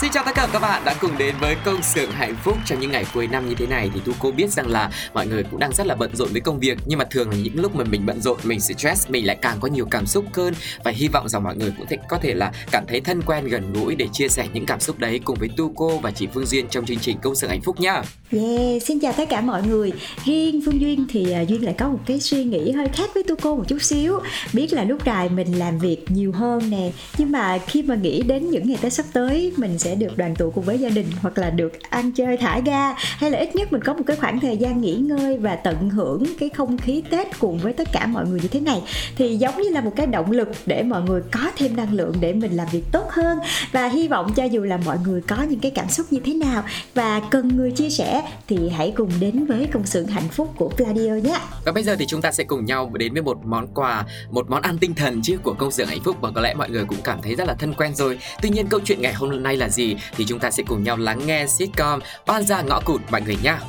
Xin chào tất cả các bạn đã cùng đến với công xưởng hạnh phúc trong những ngày cuối năm như thế này thì cô biết rằng là mọi người cũng đang rất là bận rộn với công việc nhưng mà thường là những lúc mà mình bận rộn mình stress mình lại càng có nhiều cảm xúc hơn và hy vọng rằng mọi người cũng thể, có thể là cảm thấy thân quen gần gũi để chia sẻ những cảm xúc đấy cùng với Tu cô và chị Phương Duyên trong chương trình công xưởng hạnh phúc nhá. Yeah, xin chào tất cả mọi người. Riêng Phương Duyên thì à, Duyên lại có một cái suy nghĩ hơi khác với Tu cô một chút xíu. Biết là lúc này mình làm việc nhiều hơn nè, nhưng mà khi mà nghĩ đến những ngày Tết sắp tới mình sẽ được đoàn tụ cùng với gia đình hoặc là được ăn chơi thả ga hay là ít nhất mình có một cái khoảng thời gian nghỉ ngơi và tận hưởng cái không khí Tết cùng với tất cả mọi người như thế này thì giống như là một cái động lực để mọi người có thêm năng lượng để mình làm việc tốt hơn và hy vọng cho dù là mọi người có những cái cảm xúc như thế nào và cần người chia sẻ thì hãy cùng đến với công xưởng hạnh phúc của Pladio nhé. Và bây giờ thì chúng ta sẽ cùng nhau đến với một món quà, một món ăn tinh thần chứ của công xưởng hạnh phúc và có lẽ mọi người cũng cảm thấy rất là thân quen rồi. Tuy nhiên câu chuyện ngày hôm nay là gì thì chúng ta sẽ cùng nhau lắng nghe sitcom Oan gia ngõ cụt mọi người nhá.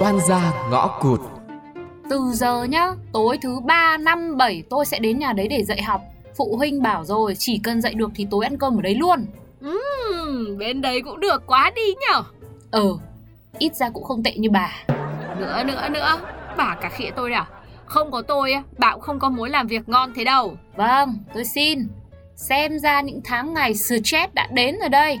Oan gia ngõ cụt. Từ giờ nhá, tối thứ ba năm bảy tôi sẽ đến nhà đấy để dạy học. Phụ huynh bảo rồi, chỉ cần dạy được thì tối ăn cơm ở đấy luôn. Ừm, bên đấy cũng được quá đi nhở Ờ, ít ra cũng không tệ như bà. Nữa nữa nữa Bà cả khịa tôi à Không có tôi á, bà cũng không có mối làm việc ngon thế đâu Vâng, tôi xin. Xem ra những tháng ngày stress đã đến rồi đây.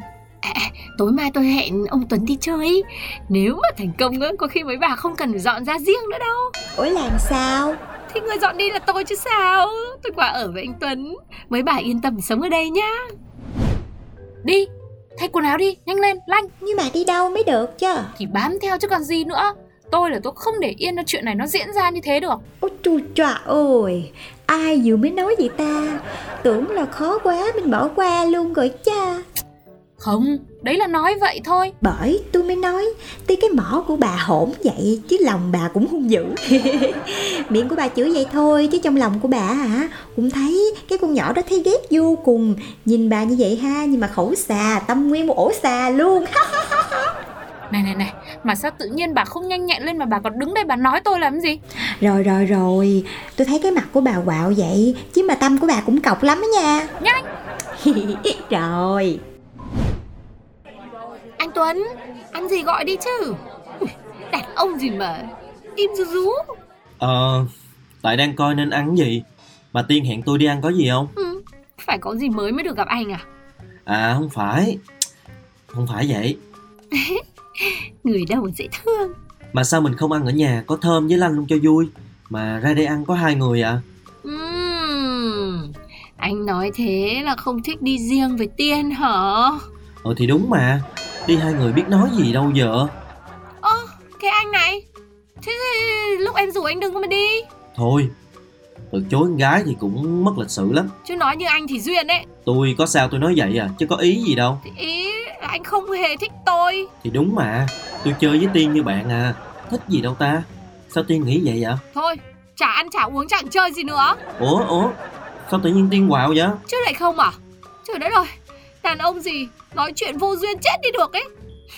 Tối mai tôi hẹn ông Tuấn đi chơi Nếu mà thành công á, có khi mấy bà không cần phải dọn ra riêng nữa đâu Ủa làm sao? Thì người dọn đi là tôi chứ sao Tôi qua ở với anh Tuấn Mấy bà yên tâm sống ở đây nhá Đi, thay quần áo đi, nhanh lên, lanh. Nhưng mà đi đâu mới được chứ? Thì bám theo chứ còn gì nữa. Tôi là tôi không để yên cho chuyện này nó diễn ra như thế được. Ôi chu trọa ơi Ai vừa mới nói vậy ta? Tưởng là khó quá mình bỏ qua luôn rồi cha. Không, đấy là nói vậy thôi. Bởi tôi mới nói Tuy cái mỏ của bà hổn vậy Chứ lòng bà cũng hung dữ. Miệng của bà chửi vậy thôi Chứ trong lòng của bà hả? Cũng thấy cái con nhỏ đó thấy ghét vô cùng. Nhìn bà như vậy ha Nhưng mà khẩu xà Tâm nguyên một ổ xà luôn Này này này, mà sao tự nhiên bà không nhanh nhẹn lên mà bà còn đứng đây bà nói tôi làm gì? Rồi rồi rồi. Tôi thấy cái mặt của bà quạo vậy Chứ mà tâm của bà cũng cọc lắm đó nha. Nhanh! Rồi. Anh Tuấn Ăn gì gọi đi chứ? Đàn ông gì mà Im rú rú Ờ, tại đang coi nên ăn gì? Bà Tiên hẹn tôi đi ăn có gì không? ừ, Phải có gì mới mới được gặp anh à? À không phải. Không phải vậy Người đâu mà dễ thương. Mà sao mình không ăn ở nhà Có thơm với lanh luôn cho vui? Mà ra đây ăn có hai người à Anh nói thế là không thích đi riêng với Tiên hả? Ờ thì đúng mà. Đi hai người biết nói gì đâu giờ. Ơ cái anh này. Thế lúc em rủ anh đừng có mà đi. Thôi Từ chối con gái thì cũng mất lịch sự lắm. Chứ nói như anh thì duyên đấy. Tôi có sao tôi nói vậy à Chứ có ý gì đâu. Thì ý là anh không hề thích tôi. Thì đúng mà Tôi chơi với Tiên như bạn à. Thích gì đâu ta? Sao Tiên nghĩ vậy ạ Thôi chả ăn chả uống chẳng chơi gì nữa. Ủa ủa? Sao tự nhiên Tiên quạo vậy? Chứ lại không à? Trời đất rồi Đàn ông gì Nói chuyện vô duyên chết đi được ấy.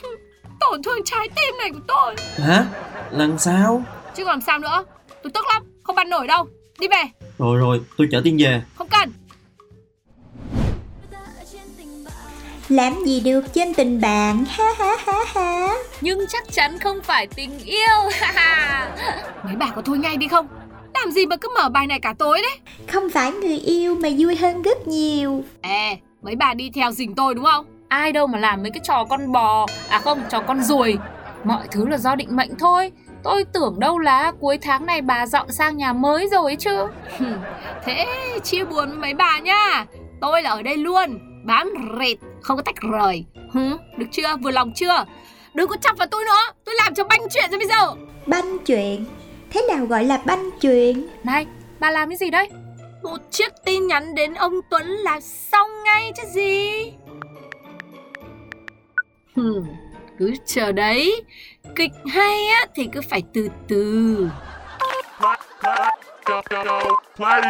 Tổn thương trái tim này của tôi. Hả? Lần sao? Chứ còn sao nữa? Tôi tức lắm Không ăn nổi đâu. Đi về. Rồi rồi tôi chở Tiên về. Không cần làm gì được trên tình bạn? Ha ha ha ha. Nhưng chắc chắn không phải tình yêu. Mấy bà có thôi ngay đi không? Làm gì mà cứ mở bài này cả tối đấy? Không phải người yêu mà vui hơn rất nhiều. Ê mấy bà đi theo dình tôi đúng không? Ai đâu mà làm mấy cái trò con bò. À không, trò con ruồi. Mọi thứ là do định mệnh thôi. Tôi tưởng đâu là cuối tháng này bà dọn sang nhà mới rồi ấy chứ. Thế chia buồn với mấy bà nhá Tôi là ở đây luôn Bám rệt Không có tách rời. Hứ, Được chưa? Vừa lòng chưa? Đừng có chọc vào tôi nữa. Tôi làm cho banh chuyện rồi bây giờ. Banh chuyện? Thế nào gọi là banh chuyện? Này, bà làm cái gì đấy? Một chiếc tin nhắn đến ông Tuấn là xong ngay chứ gì? Hừm, Cứ chờ đấy. Kịch hay á thì cứ phải từ từ. Thời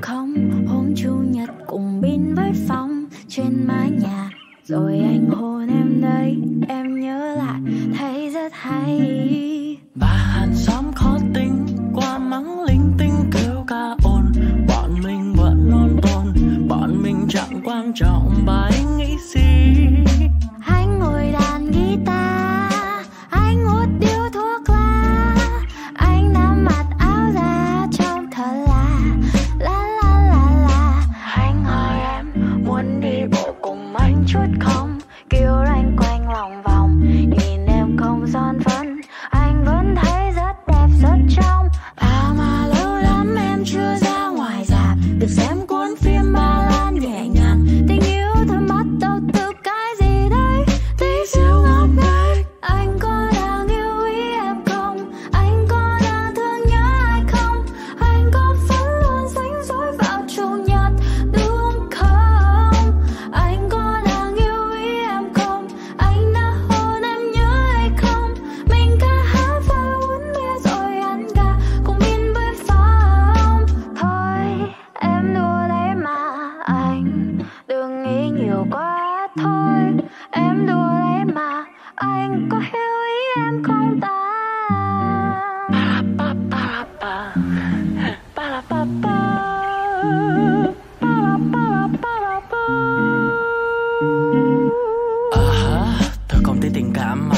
không? Hôm chủ nhật cùng bin với phong trên mái nhà. Rồi anh hôn em đấy em nhớ lại, thấy rất hay. Bà hàng xóm khó tính, qua mắng linh tinh kêu ca ồn. Bọn mình vẫn non tồn Bọn mình chẳng quan trọng bài em đùa đấy mà anh có hiểu ý em không ta? Ờ, ba tình cảm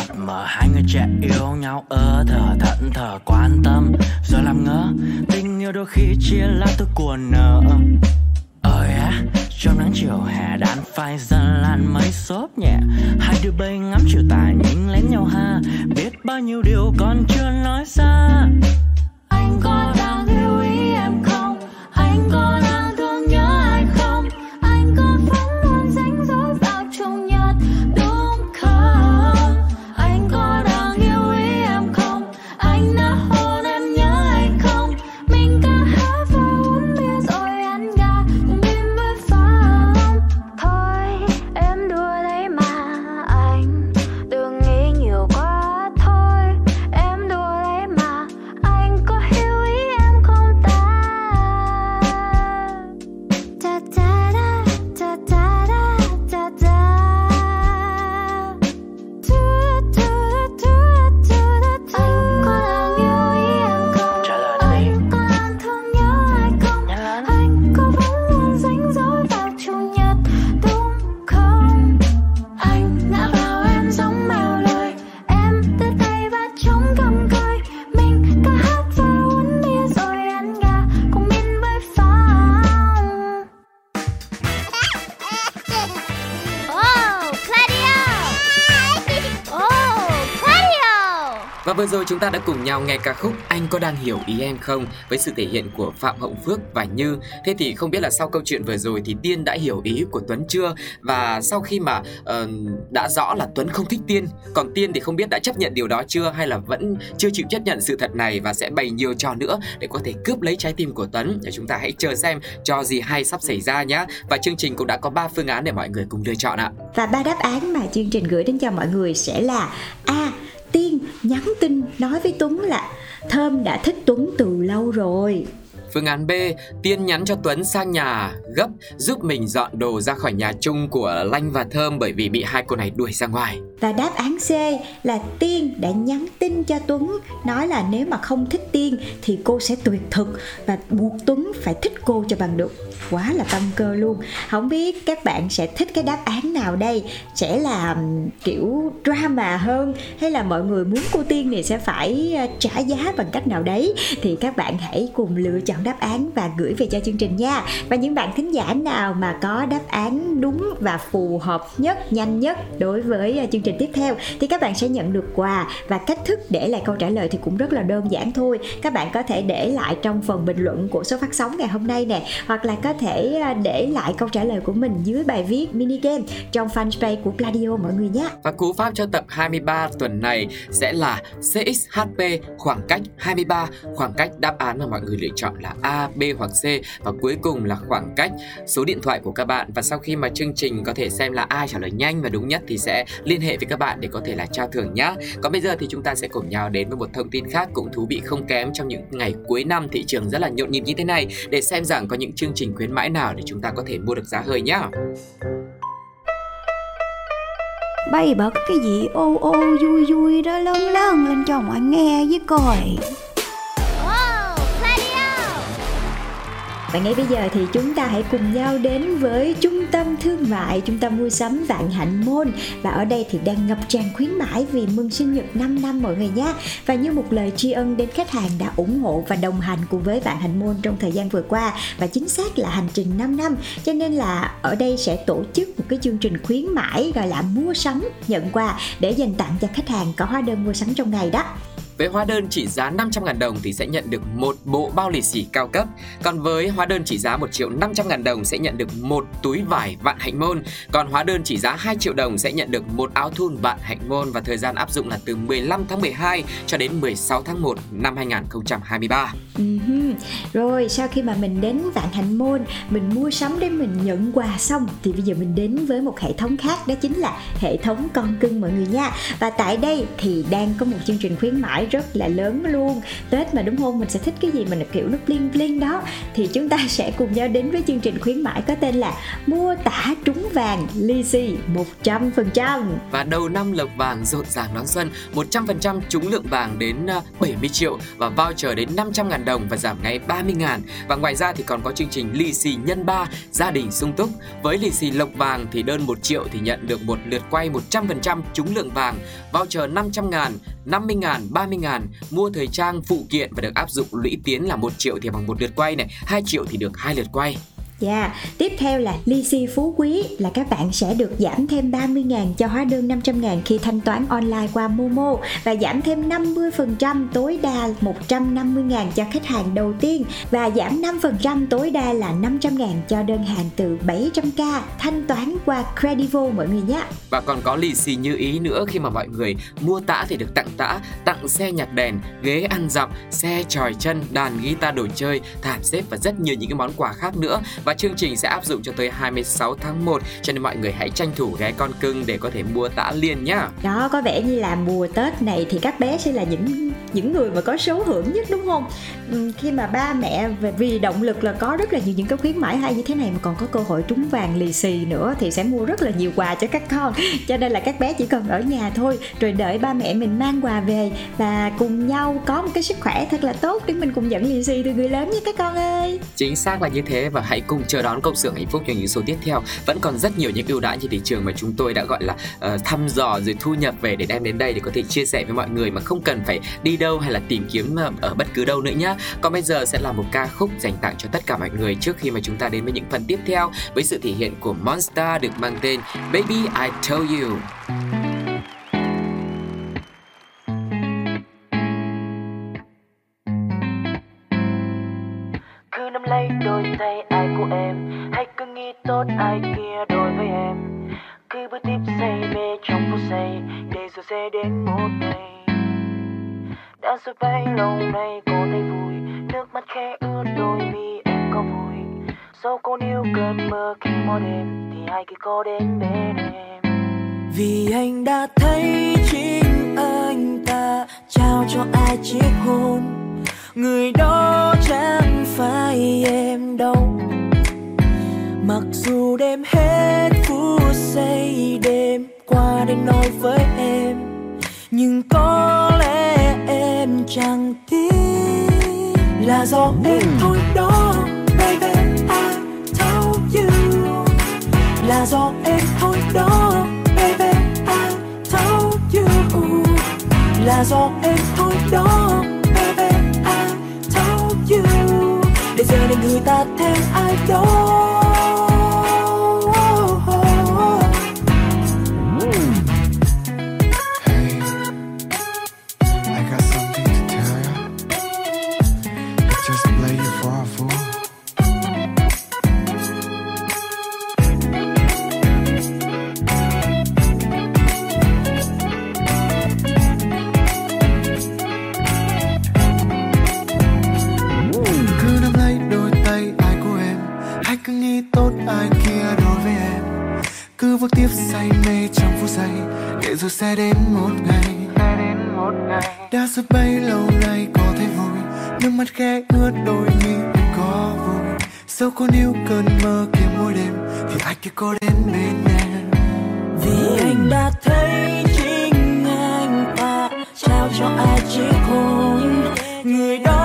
Hai người trẻ yêu nhau ơ thở thận thờ quan tâm. Rồi làm ngơ, tình yêu đôi khi chia lá tôi của nợ. Rồi chúng ta đã cùng nhau nghe ca khúc Anh có đang hiểu ý em không với sự thể hiện của Phạm Hậu Phước và Như. Thế thì không biết là sau câu chuyện vừa rồi thì Tiên đã hiểu ý của Tuấn chưa? Và sau khi mà uh, đã rõ là Tuấn không thích Tiên, còn Tiên thì không biết đã chấp nhận điều đó chưa hay là vẫn chưa chịu chấp nhận sự thật này và sẽ bày nhiều trò nữa để có thể cướp lấy trái tim của Tuấn. Để chúng ta hãy chờ xem trò gì hay sắp xảy ra nhé. Và chương trình cũng đã có 3 phương án để mọi người cùng lựa chọn ạ. Và ba đáp án mà chương trình gửi đến cho mọi người sẽ là A. Tiên nhắn tin nói với Tuấn là Thơm đã thích Tuấn từ lâu rồi Phương án B, Tiên nhắn cho Tuấn sang nhà gấp giúp mình dọn đồ ra khỏi nhà chung của Lanh và Thơm bởi vì bị hai cô này đuổi ra ngoài. Và đáp án C là Tiên đã nhắn tin cho Tuấn nói là nếu mà không thích Tiên thì cô sẽ tuyệt thực và buộc Tuấn phải thích cô cho bằng được. Quá là tâm cơ luôn. Không biết các bạn sẽ thích cái đáp án nào đây? Sẽ là kiểu drama hơn hay là mọi người muốn cô Tiên này sẽ phải ờ, trả giá bằng cách nào đấy thì các bạn hãy cùng lựa chọn đáp án và gửi về cho chương trình nha. Và những bạn thính giả nào mà có đáp án đúng và phù hợp nhất, nhanh nhất đối với ờ, chương trình tiếp theo thì các bạn sẽ nhận được quà và cách thức để lại câu trả lời thì cũng rất là đơn giản thôi. Các bạn có thể để lại trong phần bình luận của số phát sóng ngày hôm nay nè, hoặc là có thể à, để lại câu trả lời của mình dưới bài viết mini game trong fanpage của Pladio mọi người nhé. Và cú pháp cho tập 23 tuần này sẽ là CXHP khoảng cách 23, khoảng cách đáp án mà mọi người lựa chọn là A, B hoặc C. Và cuối cùng là khoảng cách số điện thoại của các bạn. Và sau khi mà chương trình có thể xem là ai trả lời nhanh và đúng nhất thì sẽ liên hệ với các bạn để có thể là trao thưởng nhé Còn bây giờ thì chúng ta sẽ cùng nhau đến với một thông tin khác cũng thú vị không kém trong những ngày cuối năm. Thị trường rất là nhộn nhịp như thế này. Để xem rằng có những chương trình khuyến mãi nào để chúng ta có thể mua được giá hơi nhá. Bay bật cái gì, ô ô, vui vui đó lớn lớn lên cho mọi nghe với coi Và ngay bây giờ thì chúng ta hãy cùng nhau đến với trung tâm thương mại, trung tâm mua sắm Vạn Hạnh Môn và ở đây thì đang ngập tràn khuyến mãi vì mừng sinh nhật 5 năm mọi người nhé. Và như một lời tri ân đến khách hàng đã ủng hộ và đồng hành cùng với Vạn Hạnh Môn trong thời gian vừa qua và chính xác là hành trình 5 năm. Cho nên là ở đây sẽ tổ chức một cái chương trình khuyến mãi gọi là mua sắm nhận quà để dành tặng cho khách hàng có hóa đơn mua sắm trong ngày đó. Với hóa đơn trị giá 500.000 đồng thì sẽ nhận được một bộ bao lì xì cao cấp. Còn với hóa đơn trị giá 1 triệu 500.000 đồng sẽ nhận được một túi vải vạn hạnh môn. Còn hóa đơn trị giá 2 triệu đồng sẽ nhận được một áo thun vạn hạnh môn và thời gian áp dụng là từ 15 tháng 12 cho đến 16 tháng 1 năm 2023. Ừm, Rồi sau khi mà mình đến Vạn Hạnh môn, Mình mua sắm để mình nhận quà xong Thì bây giờ mình đến với một hệ thống khác Đó chính là hệ thống con cưng mọi người nha Và tại đây thì đang có một chương trình khuyến mãi rất là lớn luôn. Tết mà đúng không? Mình sẽ thích cái gì mình kiểu nó bling bling đó. Thì chúng ta sẽ cùng nhau đến với chương trình khuyến mãi có tên là Mua tả trúng vàng ly xì 100% Và đầu năm lộc vàng rộn ràng đón xuân 100% trúng lượng vàng đến ờ, 70 triệu và voucher đến 500 ngàn đồng và giảm ngay 30 ngàn. Và ngoài ra thì còn có chương trình lì xì nhân 3 gia đình sung túc. Với lì xì lộc vàng thì đơn 1 triệu thì nhận được một lượt quay 100% trúng lượng vàng, Voucher 500 ngàn 50.000, 30.000 Mua thời trang phụ kiện và được áp dụng lũy tiến là 1 triệu thì bằng một lượt quay này 2 triệu thì được hai lượt quay. Dạ, tiếp theo là ly xì phú quý là các bạn sẽ được giảm thêm 30.000 cho hóa đơn 500.000 khi thanh toán online qua Momo và giảm thêm 50% tối đa 150.000 cho khách hàng đầu tiên và giảm 5% tối đa là 500.000 cho đơn hàng từ 700k thanh toán qua Credivo mọi người nhé. Và còn có lì xì như ý nữa khi mà mọi người mua tã thì được tặng tã, tặng xe nhạc đèn, ghế ăn dặm, xe tròi chân, đàn guitar đồ chơi, thảm xếp và rất nhiều những cái món quà khác nữa. Và chương trình sẽ áp dụng cho tới 26 tháng 1 cho nên mọi người hãy tranh thủ ghé con cưng để có thể mua tã liền nhá. Đó có vẻ như là mùa Tết này thì các bé sẽ là những những người mà có số hưởng nhất đúng không? Ừm, khi mà ba mẹ vì động lực là có rất là nhiều những cái khuyến mãi hay như thế này mà còn có cơ hội trúng vàng lì xì nữa thì sẽ mua rất là nhiều quà cho các con. Cho nên là các bé chỉ cần ở nhà thôi rồi đợi ba mẹ mình mang quà về và cùng nhau có một cái sức khỏe thật là tốt để mình cùng nhận lì xì từ người lớn nha các con ơi. Chính xác là như thế và hãy cùng chờ đón công xưởng hạnh phúc trong những số tiếp theo. Vẫn còn rất nhiều những ưu đãi trên thị trường mà chúng tôi đã gọi là uh, thăm dò rồi thu nhập về để đem đến đây để có thể chia sẻ với mọi người mà không cần phải đi đâu hay là tìm kiếm ờ, ở bất cứ đâu nữa nhá. Còn bây giờ sẽ là một ca khúc dành tặng cho tất cả mọi người trước khi mà chúng ta đến với những phần tiếp theo với sự thể hiện của Monster được mang tên Baby I Told You. Dù đêm hết phút giây đêm qua để nói với em nhưng có lẽ em chẳng tin là do em thôi đó baby I told you. Là do em thôi đó baby I told you. Là do em thôi đó để giờ này người ta rồi sẽ đến một ngày. Đã rất bay lâu nay có thấy vui, nước mắt khẽ ướt đôi mi, em có vui. Dẫu con yêu cơn mơ kia mỗi đêm, thì ai kia có đến bên em? Vì anh đã thấy chính anh ta, trao cho ai chiếc hôn người đó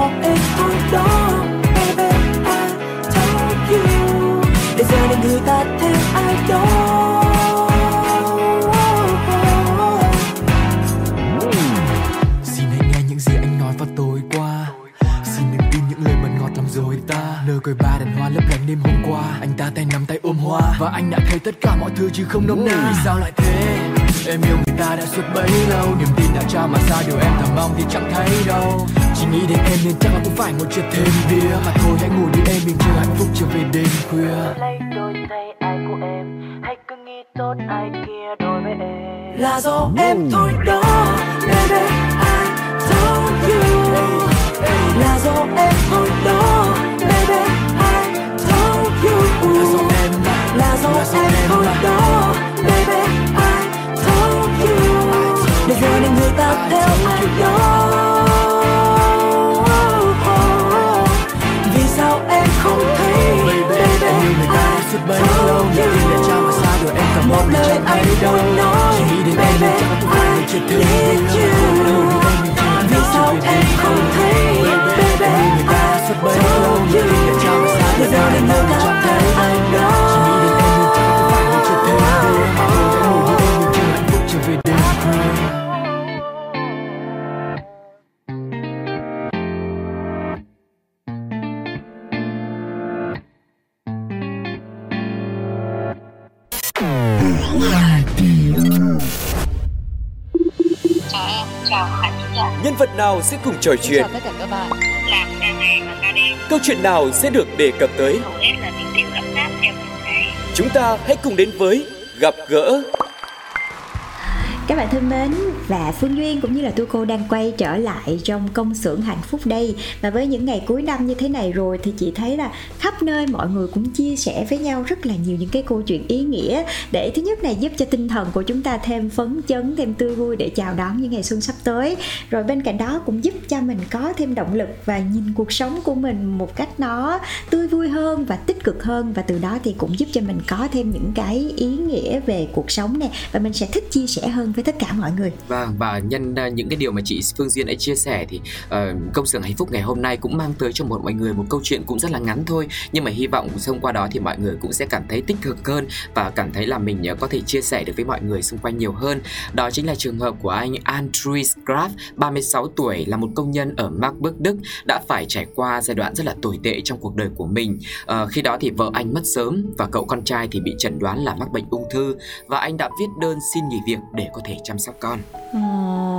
baby I told you. Để giờ này người ta thêm ai đó. Xin hãy nghe những gì anh nói vào tối qua. Xin đừng tin những lời mật ngọt làm dối ta. Nở cười ba đàn hoa lấp lánh đêm hôm qua. Anh ta tay nắm tay ôm hoa. Và anh đã thấy tất cả mọi thứ chứ không nôm na. Vì sao lại thế Em yêu người ta đã suốt bấy lâu. Niềm tin đã trao mà sao điều em thầm mong thì chẳng thấy đâu. Chỉ nghĩ đến em nên chắc là cũng phải một chuyện thêm bia Mà thôi hãy ngủ đi em mình chờ hạnh phúc trở về đêm khuya. Lấy đôi tay ai của em hay cứ nghĩ tốt ai kia đối với em. Là do em thôi đó baby I told you. Là do em thôi đó baby I told you. Là do em. Là do em thôi đó đi em. Vì sao em không thấy baby Em yêu người ta suốt bấy lâu Niềm đã trao nào sẽ cùng trò chuyện? Chào tất cả các bạn. Làm ca ngày và ca đêm. Câu chuyện nào sẽ được đề cập tới? Chúng ta hãy cùng đến với gặp gỡ Các bạn thân mến và Phương Duyên cũng như là tôi, cô đang quay trở lại trong công xưởng hạnh phúc đây. Và với những ngày cuối năm như thế này rồi thì chị thấy là khắp nơi mọi người cũng chia sẻ với nhau rất là nhiều những cái câu chuyện ý nghĩa. Để thứ nhất này giúp cho tinh thần của chúng ta thêm phấn chấn, thêm tươi vui để chào đón những ngày xuân sắp tới. Rồi bên cạnh đó cũng giúp cho mình có thêm động lực và nhìn cuộc sống của mình một cách nó tươi vui hơn và tích cực hơn. Và từ đó thì cũng giúp cho mình có thêm những cái ý nghĩa về cuộc sống này và mình sẽ thích chia sẻ hơn với tất cả mọi người. Vâng và nhân uh, những cái điều mà chị Phương Duyên đã chia sẻ thì uh, công xưởng hạnh phúc ngày hôm nay cũng mang tới cho một mọi người một câu chuyện cũng rất là ngắn thôi nhưng mà hy vọng thông qua đó thì mọi người cũng sẽ cảm thấy tích cực hơn và cảm thấy là mình uh, có thể chia sẻ được với mọi người xung quanh nhiều hơn. Đó chính là trường hợp của anh Andrew Graf, 36 tuổi là một công nhân ở Marburg, Đức đã phải trải qua giai đoạn rất là tồi tệ trong cuộc đời của mình. Uh, khi đó thì vợ anh mất sớm và cậu con trai thì bị chẩn đoán là mắc bệnh ung thư và anh đã viết đơn xin nghỉ việc để có thể chăm sóc con. Ồ,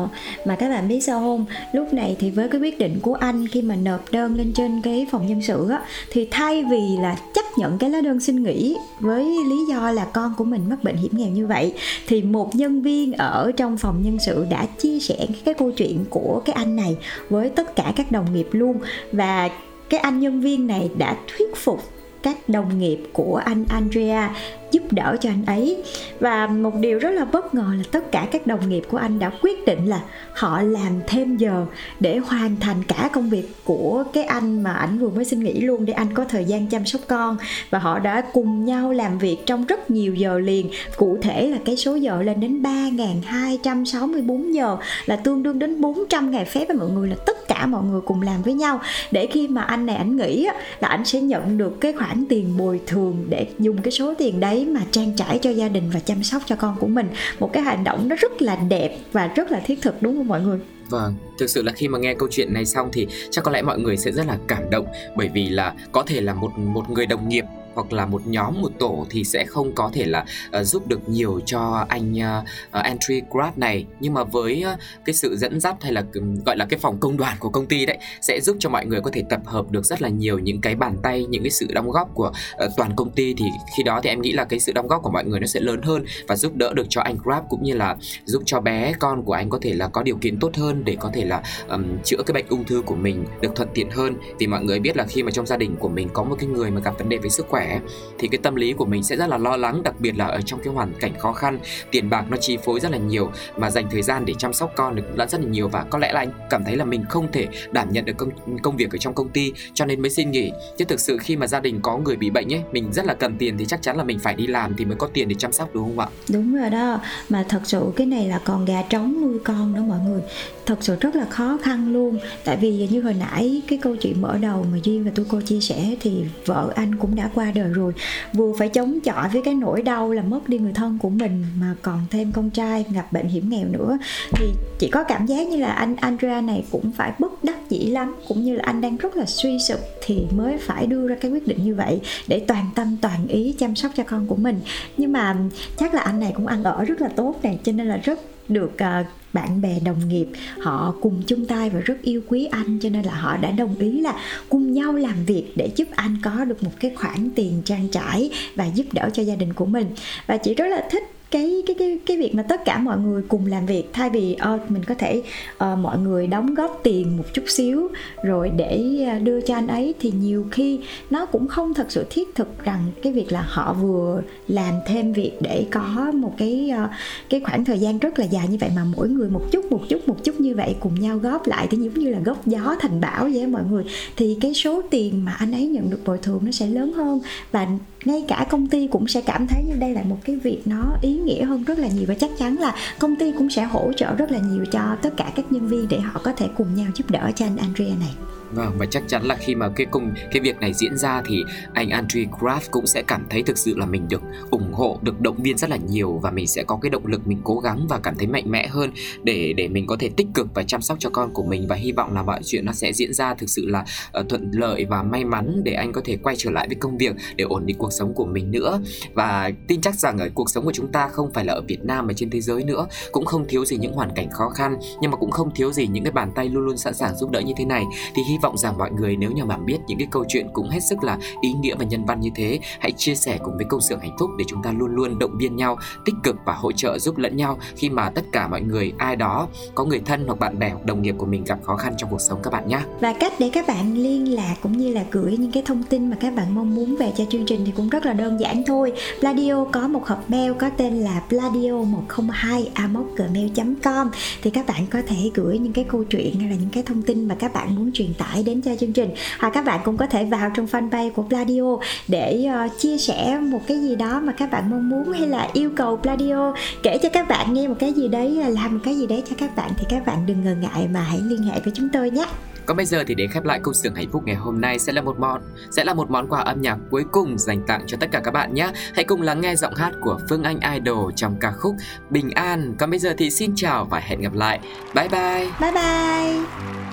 Ờ, mà các bạn biết sao không? Lúc này thì với cái quyết định của anh khi mà nộp đơn lên trên cái phòng nhân sự á thì thay vì là chấp nhận cái lá đơn xin nghỉ với lý do là con của mình mắc bệnh hiểm nghèo như vậy thì một nhân viên ở trong phòng nhân sự đã chia sẻ cái câu chuyện của cái anh này với tất cả các đồng nghiệp luôn. Và cái anh nhân viên này đã thuyết phục các đồng nghiệp của anh Andrea giúp đỡ cho anh ấy. Và một điều rất là bất ngờ là tất cả các đồng nghiệp của anh đã quyết định là họ làm thêm giờ để hoàn thành cả công việc của cái anh mà ảnh vừa mới xin nghỉ luôn để anh có thời gian chăm sóc con. Và họ đã cùng nhau làm việc trong rất nhiều giờ liền. Cụ thể là cái số giờ lên đến 3.264 giờ là tương đương đến 400 ngày phép với mọi người, là tất cả mọi người cùng làm với nhau. Để khi mà anh này ảnh nghỉ là ảnh sẽ nhận được cái khoản tiền bồi thường để dùng cái số tiền đấy mà trang trải cho gia đình và chăm sóc cho con của mình. Một cái hành động nó rất là đẹp và rất là thiết thực đúng không mọi người? Vâng, thực sự là khi mà nghe câu chuyện này xong thì chắc có lẽ mọi người sẽ rất là cảm động. Bởi vì là có thể là một một người đồng nghiệp hoặc là một nhóm một tổ thì sẽ không có thể là uh, giúp được nhiều cho anh uh, uh, entry grad này. Nhưng mà với uh, cái sự dẫn dắt hay là gọi là cái phòng công đoàn của công ty đấy sẽ giúp cho mọi người có thể tập hợp được rất là nhiều những cái bàn tay những cái sự đóng góp của uh, toàn công ty thì khi đó thì em nghĩ là cái sự đóng góp của mọi người nó sẽ lớn hơn và giúp đỡ được cho anh grab cũng như là giúp cho bé con của anh có thể là có điều kiện tốt hơn để có thể là um, chữa cái bệnh ung thư của mình được thuận tiện hơn. Vì mọi người biết là khi mà trong gia đình của mình có một cái người mà gặp vấn đề về sức khỏe khỏe, thì cái tâm lý của mình sẽ rất là lo lắng, đặc biệt là ở trong cái hoàn cảnh khó khăn. Tiền bạc nó chi phối rất là nhiều mà dành thời gian để chăm sóc con được đã rất là nhiều. Và có lẽ là anh cảm thấy là mình không thể đảm nhận được công công việc ở trong công ty, cho nên mới xin nghỉ. Chứ thực sự khi mà gia đình có người bị bệnh ấy, mình rất là cần tiền thì chắc chắn là mình phải đi làm thì mới có tiền để chăm sóc, đúng không ạ? Đúng rồi đó. Mà thật sự cái này là còn gà trống nuôi con đó mọi người. Thật sự rất là khó khăn luôn. Tại vì như hồi nãy cái câu chuyện mở đầu mà duyên và tôi cô chia sẻ thì vợ anh cũng đã qua đời rồi. Vừa phải chống chọi với cái nỗi đau là mất đi người thân của mình mà còn thêm con trai gặp bệnh hiểm nghèo nữa. Thì chỉ có cảm giác như là anh Andrea này cũng phải bất đắc dĩ lắm, cũng như là anh đang rất là suy sụp thì mới phải đưa ra cái quyết định như vậy để toàn tâm, toàn ý chăm sóc cho con của mình. Nhưng mà chắc là anh này cũng ăn ở rất là tốt này, cho nên là rất được uh, bạn bè đồng nghiệp họ cùng chung tay và rất yêu quý anh. Cho nên là họ đã đồng ý là cùng nhau làm việc để giúp anh có được một cái khoản tiền trang trải và giúp đỡ cho gia đình của mình. Và chị rất là thích cái cái cái cái việc mà tất cả mọi người cùng làm việc thay vì uh, mình có thể uh, mọi người đóng góp tiền một chút xíu rồi để ờ, đưa cho anh ấy thì nhiều khi nó cũng không thật sự thiết thực rằng cái việc là họ vừa làm thêm việc để có một cái uh, cái khoảng thời gian rất là dài như vậy mà mỗi người một chút một chút một chút như vậy cùng nhau góp lại thì giống như là góp gió thành bão vậy mọi người thì cái số tiền mà anh ấy nhận được bồi thường nó sẽ lớn hơn và ngay cả công ty cũng sẽ cảm thấy như đây là một cái việc nó ý nghĩa hơn rất là nhiều và chắc chắn là công ty cũng sẽ hỗ trợ rất là nhiều cho tất cả các nhân viên để họ có thể cùng nhau giúp đỡ cho anh Andrea này. Vâng và chắc chắn là khi mà cái cùng cái việc này diễn ra thì anh Andre Kraft cũng sẽ cảm thấy thực sự là mình được ủng hộ, được động viên rất là nhiều và mình sẽ có cái động lực mình cố gắng và cảm thấy mạnh mẽ hơn để để mình có thể tích cực và chăm sóc cho con của mình và hy vọng là mọi chuyện nó sẽ diễn ra thực sự là uh, thuận lợi và may mắn để anh có thể quay trở lại với công việc để ổn định cuộc sống của mình nữa. Và tin chắc rằng ở cuộc sống của chúng ta không phải là ở Việt Nam mà trên thế giới nữa, cũng không thiếu gì những hoàn cảnh khó khăn, nhưng mà cũng không thiếu gì những cái bàn tay luôn luôn sẵn sàng giúp đỡ như thế này. Thì hy vọng rằng mọi người nếu như mà biết những cái câu chuyện cũng hết sức là ý nghĩa và nhân văn như thế, hãy chia sẻ cùng với công xưởng hạnh phúc để chúng ta luôn luôn động viên nhau, tích cực và hỗ trợ giúp lẫn nhau khi mà tất cả mọi người, ai đó có người thân hoặc bạn bè hoặc đồng nghiệp của mình gặp khó khăn trong cuộc sống các bạn nhé và cách để các bạn liên lạc cũng như là gửi những cái thông tin mà các bạn mong muốn về cho chương trình thì cũng rất là đơn giản thôi. Pladio có một hộp mail có tên là pladio 102 gmail com. Thì các bạn có thể gửi những cái câu chuyện hay là những cái thông tin mà các bạn muốn truyền tải đến cho chương trình. Hoặc các bạn cũng có thể vào trong fanpage của Pladio để uh, chia sẻ một cái gì đó mà các bạn mong muốn hay là yêu cầu Pladio. Kể cho các bạn nghe một cái gì đấy làm một cái gì đấy cho các bạn thì các bạn đừng ngần ngại mà hãy liên hệ với chúng tôi nhé còn bây giờ thì để khép lại câu xưởng hạnh phúc ngày hôm nay sẽ là một món, sẽ là một món quà âm nhạc cuối cùng dành tặng cho tất cả các bạn nhé. Hãy cùng lắng nghe giọng hát của Phương Anh Idol trong ca khúc Bình An. Còn bây giờ thì xin chào và hẹn gặp lại. Bye bye. Bye bye.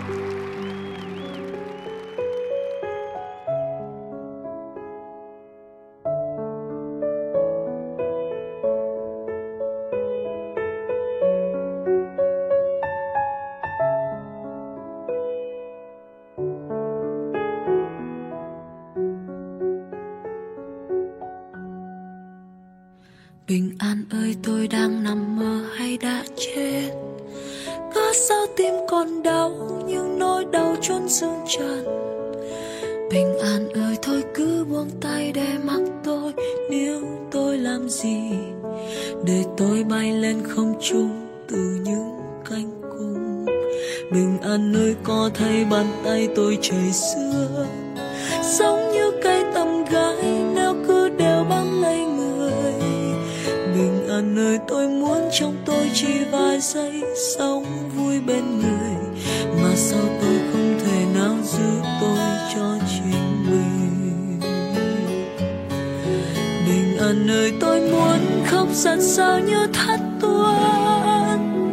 An ơi, thôi cứ buông tay để mặc tôi. Nếu tôi làm gì Để tôi bay lên không trung từ những cánh cung? Bình an ơi có thấy bàn tay tôi trời xưa. Giống như cây tầm gái nếu cứ đều bám lấy người. Bình an ơi tôi muốn trong tôi chỉ vài giây sống vui bên người. Mà sao tôi Bình ơi tôi muốn khóc dần sao như thất tuôn.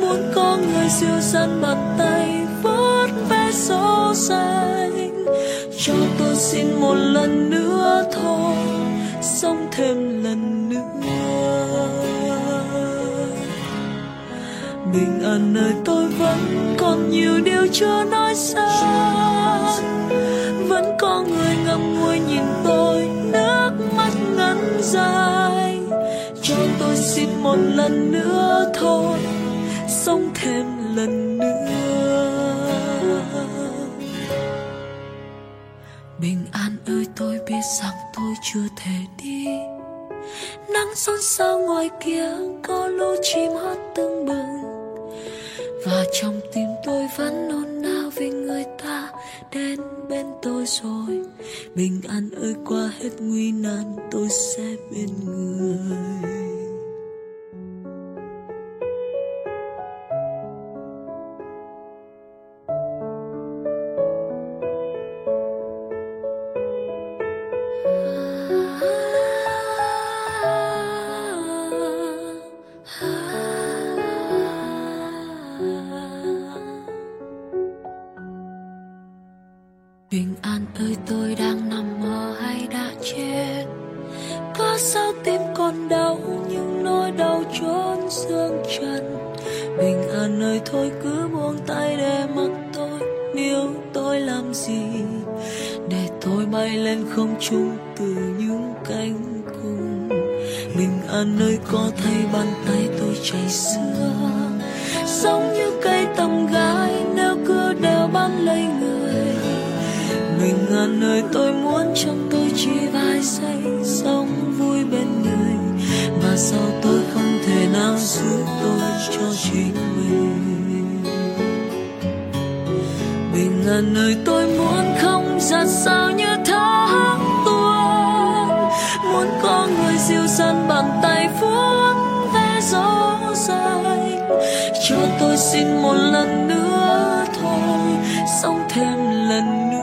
Muốn có người dịu dàng bàn tay vuốt ve số xanh. Cho tôi xin một lần nữa thôi, Sống thêm lần nữa. Bình an ơi tôi vẫn còn nhiều điều chưa nói ra. Vẫn có người ngậm ngùi nhìn dài. Cho tôi xin một lần nữa thôi, Sống thêm lần nữa. Bình an ơi, tôi biết rằng tôi chưa thể đi. Nắng xôn xao ngoài kia, có lũ chim hót tưng bừng. Và trong tim tôi vẫn nôn nao vì người ta đến bên tôi rồi. Bình an ơi, qua hết nguy nan tôi sẽ bên người. Bình an ơi tôi đang nằm mơ hay đã chết. Có sao tim còn đau nhưng nỗi đau trốn xương trần Bình an ơi thôi, cứ buông tay để mặc tôi, yêu tôi làm gì? Để tôi bay lên không trung từ những cánh cung Bình an ơi có thấy bàn tay tôi chảy xưa. Giống như cây giữ tôi cho chính mình. Bình an nơi tôi muốn không ra sao như tháng tuôn Muốn có người dịu dàng bàn tay vuốt ve gió dài. Cho tôi xin một lần nữa thôi, Sống thêm lần nữa.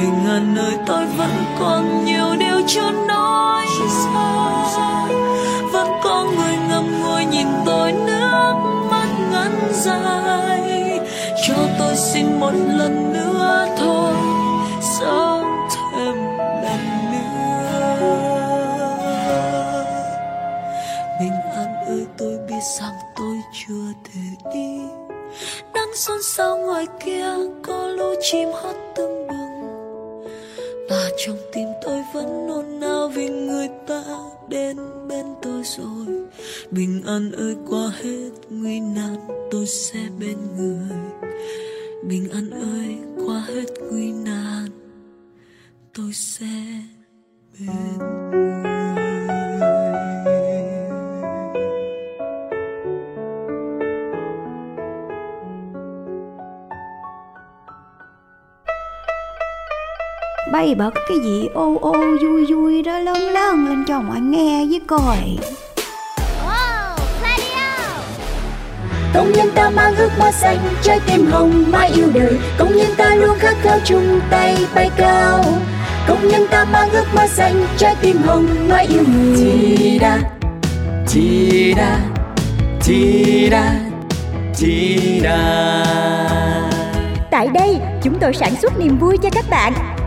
Bình an nơi tôi vẫn còn nhiều điều chưa nói Sao ngoài kia có lũ chim hót tưng bừng? Và trong tim tôi vẫn nôn nao vì người ta đến bên tôi rồi. Bình an ơi, qua hết nguy nan, tôi sẽ bên người. Bình an ơi, qua hết nguy nan, tôi sẽ bên người. Bay bật cái gì ô ô vui vui đó lớn lớn lên cho mọi nghe với coi công nhân ta mang ước mơ xanh trái tim hồng mãi yêu đời công nhân ta luôn khát khao chung tay bay cao công nhân ta mang ước mơ xanh trái tim hồng mãi yêu người Chi đa, chi đa, chi đa, chi đa. Tại đây, chúng tôi sản xuất niềm vui cho các bạn.